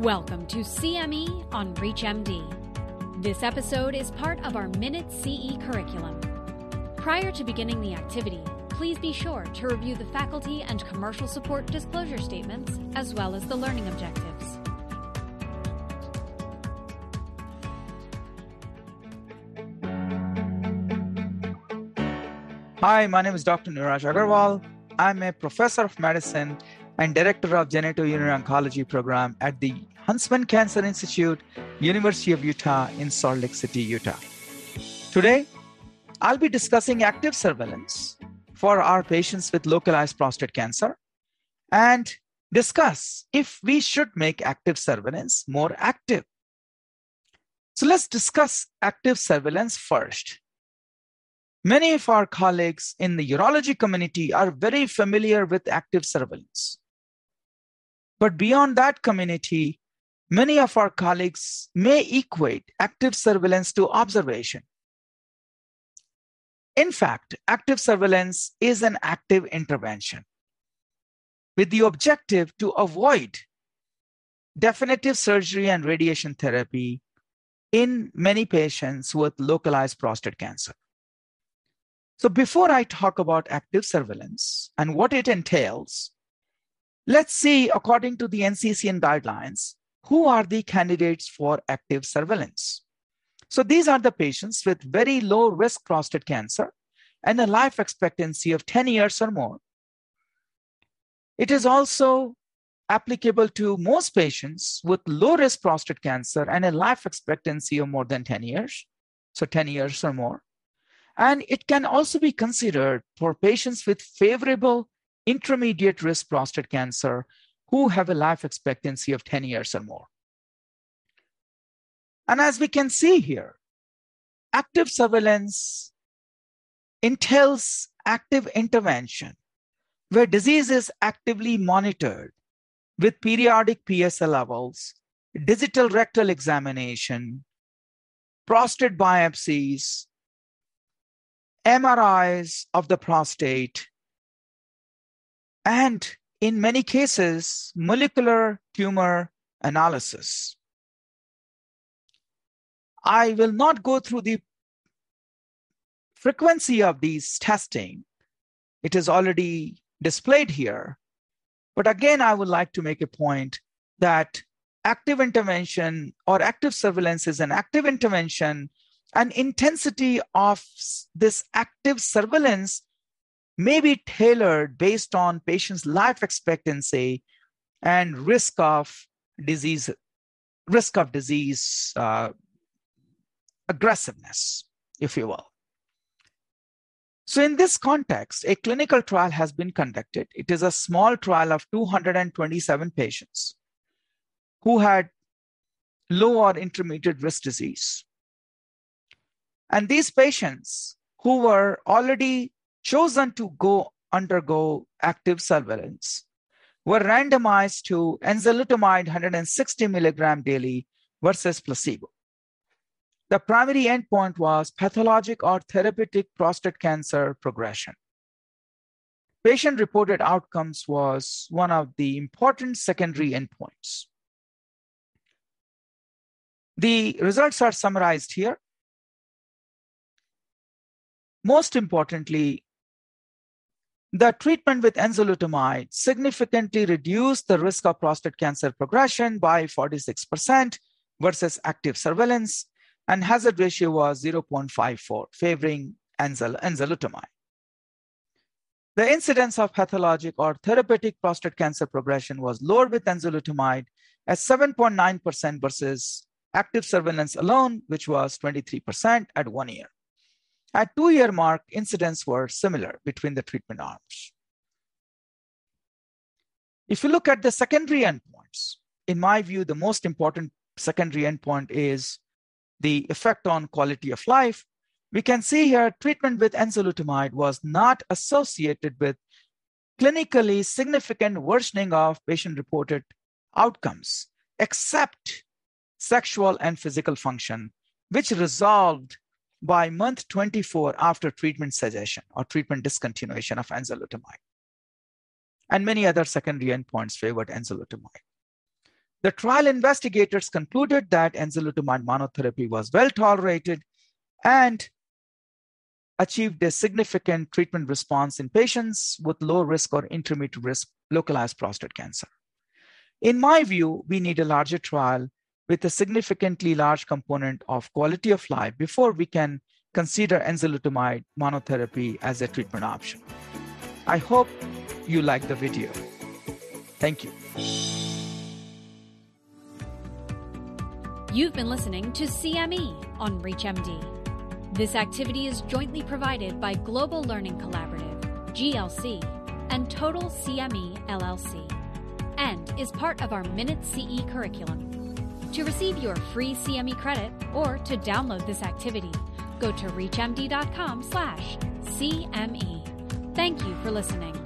Welcome to CME on ReachMD. This episode is part of our Minute CE curriculum. Prior to beginning the activity, please be sure to review the faculty and commercial support disclosure statements as well as the learning objectives. Hi, my name is Dr. Neeraj Agarwal. I'm a professor of medicine and director of genitourinary oncology program at the Huntsman Cancer Institute, University of Utah in Salt Lake City, Utah. Today, I'll be discussing active surveillance for our patients with localized prostate cancer and discuss if we should make active surveillance more active. So let's discuss active surveillance first. Many of our colleagues in the urology community are very familiar with active surveillance. But beyond that community, many of our colleagues may equate active surveillance to observation. In fact, active surveillance is an active intervention with the objective to avoid definitive surgery and radiation therapy in many patients with localized prostate cancer. So before I talk about active surveillance and what it entails, let's see, according to the NCCN guidelines, who are the candidates for active surveillance. So these are the patients with very low risk prostate cancer and a life expectancy of 10 years or more. It is also applicable to most patients with low risk prostate cancer and a life expectancy of more than 10 years, so 10 years or more. And it can also be considered for patients with favorable intermediate risk prostate cancer who have a life expectancy of 10 years or more. And as we can see here, active surveillance entails active intervention where disease is actively monitored with periodic PSA levels, digital rectal examination, prostate biopsies, MRIs of the prostate, and in many cases, molecular tumor analysis. I will not go through the frequency of these testing. It is already displayed here. But again, I would like to make a point that active intervention or active surveillance is an active intervention and intensity of this active surveillance may be tailored based on patient's life expectancy and risk of disease risk of disease uh, aggressiveness if you will. So in this context a clinical trial has been conducted. It is a small trial of 227 patients who had low or intermediate risk disease. And these patients who were already chosen to go undergo active surveillance were randomized to enzalutamide 160 milligram daily versus placebo. The primary endpoint was pathologic or therapeutic prostate cancer progression. Patient reported outcomes was one of the important secondary endpoints. The results are summarized here. Most importantly, the treatment with enzalutamide significantly reduced the risk of prostate cancer progression by 46% versus active surveillance, and hazard ratio was 0.54, favoring enzal enzalutamide. The incidence of pathologic or therapeutic prostate cancer progression was lower with enzalutamide at 7.9% versus active surveillance alone, which was 23% at one year. At two year mark, incidents were similar between the treatment arms. If you look at the secondary endpoints, in my view, the most important secondary endpoint is the effect on quality of life. We can see here treatment with enzalutamide was not associated with clinically significant worsening of patient reported outcomes, except sexual and physical function, which resolved by month 24 after treatment cessation or treatment discontinuation of enzalutamide. And many other secondary endpoints favored enzalutamide. The trial investigators concluded that enzalutamide monotherapy was well tolerated and achieved a significant treatment response in patients with low risk or intermediate risk localized prostate cancer. In my view, we need a larger trial with a significantly large component of quality of life before we can consider enzalutamide monotherapy as a treatment option. I hope you like the video. Thank you. You've been listening to CME on ReachMD. This activity is jointly provided by Global Learning Collaborative, GLC, and Total CME LLC, and is part of our Minute CE curriculum. To receive your free CME credit or to download this activity, go to reachmd.com/cme. Thank you for listening.